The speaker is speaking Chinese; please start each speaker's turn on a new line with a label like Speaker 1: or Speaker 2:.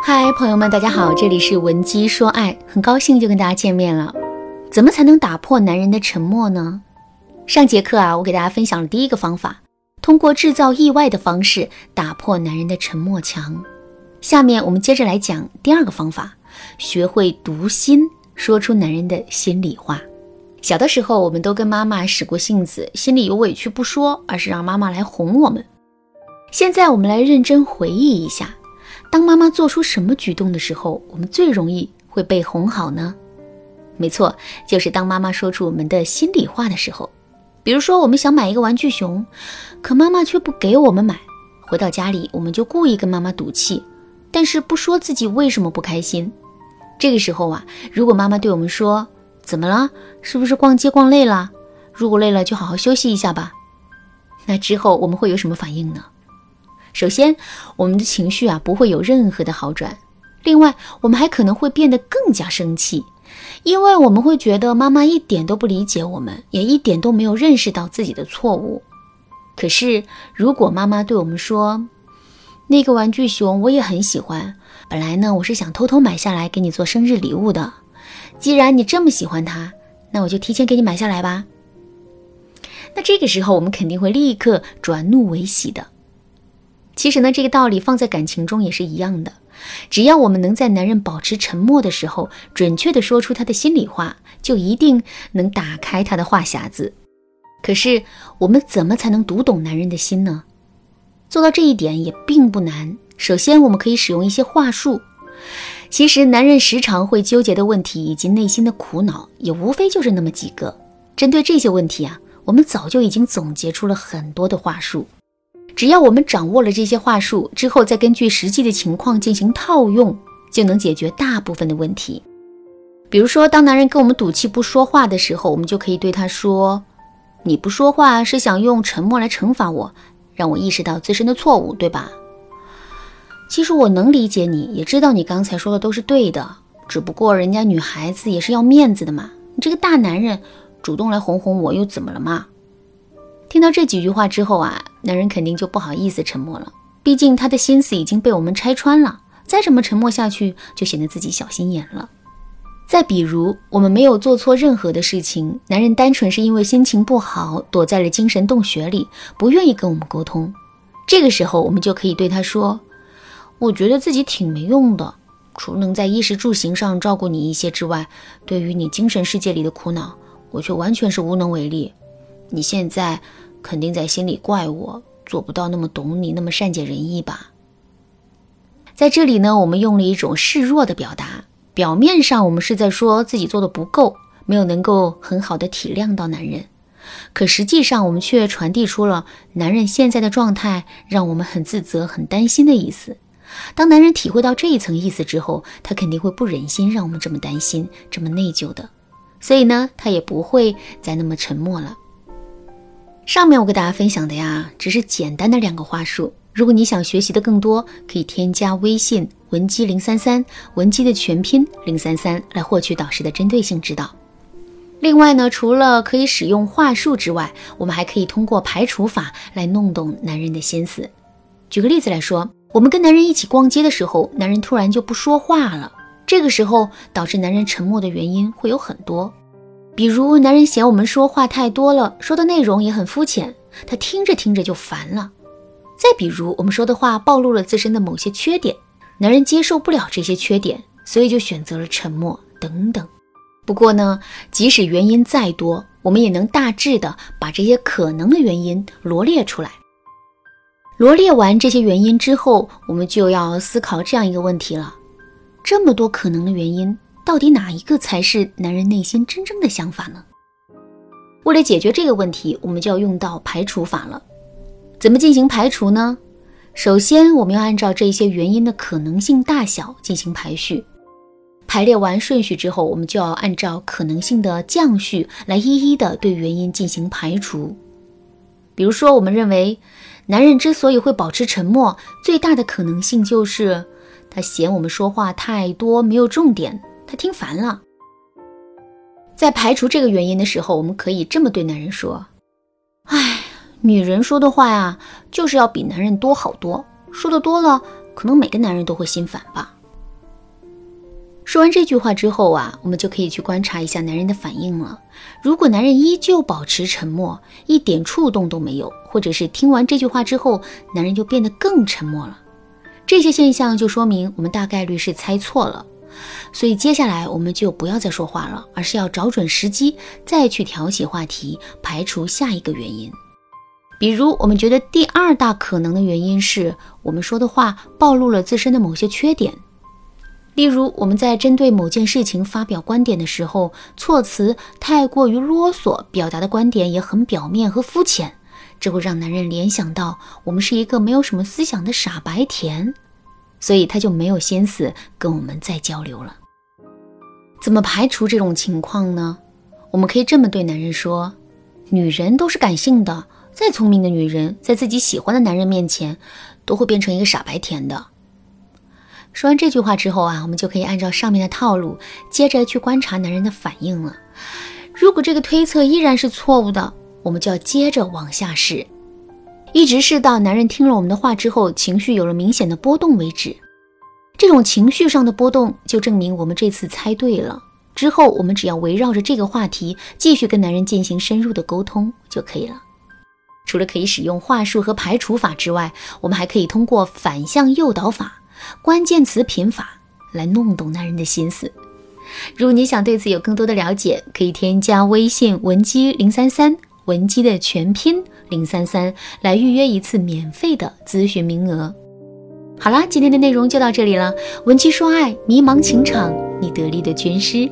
Speaker 1: 嗨，朋友们，大家好，这里是文姬说爱，很高兴就跟大家见面了。怎么才能打破男人的沉默呢？上节课啊，我给大家分享了第一个方法，通过制造意外的方式打破男人的沉默墙。下面我们接着来讲第二个方法，学会读心，说出男人的心里话。小的时候，我们都跟妈妈使过性子，心里有委屈不说，而是让妈妈来哄我们。现在我们来认真回忆一下。当妈妈做出什么举动的时候，我们最容易会被哄好呢？没错，就是当妈妈说出我们的心里话的时候。比如说，我们想买一个玩具熊，可妈妈却不给我们买。回到家里，我们就故意跟妈妈赌气，但是不说自己为什么不开心。这个时候啊，如果妈妈对我们说：“怎么了？是不是逛街逛累了？如果累了，就好好休息一下吧。”那之后我们会有什么反应呢？首先，我们的情绪啊不会有任何的好转。另外，我们还可能会变得更加生气，因为我们会觉得妈妈一点都不理解我们，也一点都没有认识到自己的错误。可是，如果妈妈对我们说：“那个玩具熊我也很喜欢，本来呢我是想偷偷买下来给你做生日礼物的。既然你这么喜欢它，那我就提前给你买下来吧。”那这个时候，我们肯定会立刻转怒为喜的。其实呢，这个道理放在感情中也是一样的。只要我们能在男人保持沉默的时候，准确地说出他的心里话，就一定能打开他的话匣子。可是，我们怎么才能读懂男人的心呢？做到这一点也并不难。首先，我们可以使用一些话术。其实，男人时常会纠结的问题以及内心的苦恼，也无非就是那么几个。针对这些问题啊，我们早就已经总结出了很多的话术。只要我们掌握了这些话术之后，再根据实际的情况进行套用，就能解决大部分的问题。比如说，当男人跟我们赌气不说话的时候，我们就可以对他说：“你不说话是想用沉默来惩罚我，让我意识到自身的错误，对吧？”其实我能理解你，也知道你刚才说的都是对的，只不过人家女孩子也是要面子的嘛。你这个大男人主动来哄哄我，又怎么了嘛？听到这几句话之后啊，男人肯定就不好意思沉默了。毕竟他的心思已经被我们拆穿了，再这么沉默下去，就显得自己小心眼了。再比如，我们没有做错任何的事情，男人单纯是因为心情不好，躲在了精神洞穴里，不愿意跟我们沟通。这个时候，我们就可以对他说：“我觉得自己挺没用的，除能在衣食住行上照顾你一些之外，对于你精神世界里的苦恼，我却完全是无能为力。”你现在肯定在心里怪我做不到那么懂你，那么善解人意吧？在这里呢，我们用了一种示弱的表达，表面上我们是在说自己做的不够，没有能够很好的体谅到男人，可实际上我们却传递出了男人现在的状态让我们很自责、很担心的意思。当男人体会到这一层意思之后，他肯定会不忍心让我们这么担心、这么内疚的，所以呢，他也不会再那么沉默了。上面我给大家分享的呀，只是简单的两个话术。如果你想学习的更多，可以添加微信文姬零三三，文姬的全拼零三三，来获取导师的针对性指导。另外呢，除了可以使用话术之外，我们还可以通过排除法来弄懂男人的心思。举个例子来说，我们跟男人一起逛街的时候，男人突然就不说话了，这个时候导致男人沉默的原因会有很多。比如，男人嫌我们说话太多了，说的内容也很肤浅，他听着听着就烦了。再比如，我们说的话暴露了自身的某些缺点，男人接受不了这些缺点，所以就选择了沉默等等。不过呢，即使原因再多，我们也能大致的把这些可能的原因罗列出来。罗列完这些原因之后，我们就要思考这样一个问题了：这么多可能的原因。到底哪一个才是男人内心真正的想法呢？为了解决这个问题，我们就要用到排除法了。怎么进行排除呢？首先，我们要按照这些原因的可能性大小进行排序。排列完顺序之后，我们就要按照可能性的降序来一一的对原因进行排除。比如说，我们认为男人之所以会保持沉默，最大的可能性就是他嫌我们说话太多，没有重点。他听烦了，在排除这个原因的时候，我们可以这么对男人说：“哎，女人说的话呀，就是要比男人多好多。说的多了，可能每个男人都会心烦吧。说完这句话之后啊，我们就可以去观察一下男人的反应了。如果男人依旧保持沉默，一点触动都没有，或者是听完这句话之后，男人就变得更沉默了，这些现象就说明我们大概率是猜错了。所以接下来我们就不要再说话了，而是要找准时机再去挑起话题，排除下一个原因。比如，我们觉得第二大可能的原因是我们说的话暴露了自身的某些缺点。例如，我们在针对某件事情发表观点的时候，措辞太过于啰嗦，表达的观点也很表面和肤浅，这会让男人联想到我们是一个没有什么思想的傻白甜，所以他就没有心思跟我们再交流了。怎么排除这种情况呢？我们可以这么对男人说：女人都是感性的，再聪明的女人，在自己喜欢的男人面前，都会变成一个傻白甜的。说完这句话之后啊，我们就可以按照上面的套路，接着去观察男人的反应了。如果这个推测依然是错误的，我们就要接着往下试，一直是到男人听了我们的话之后，情绪有了明显的波动为止。这种情绪上的波动，就证明我们这次猜对了。之后我们只要围绕着这个话题，继续跟男人进行深入的沟通就可以了。除了可以使用话术和排除法之外，我们还可以通过反向诱导法。关键词品法来弄懂男人的心思。如果你想对此有更多的了解，可以添加微信文姬零三三，文姬的全拼零三三，来预约一次免费的咨询名额。好啦，今天的内容就到这里了。文姬说爱，迷茫情场，你得力的军师。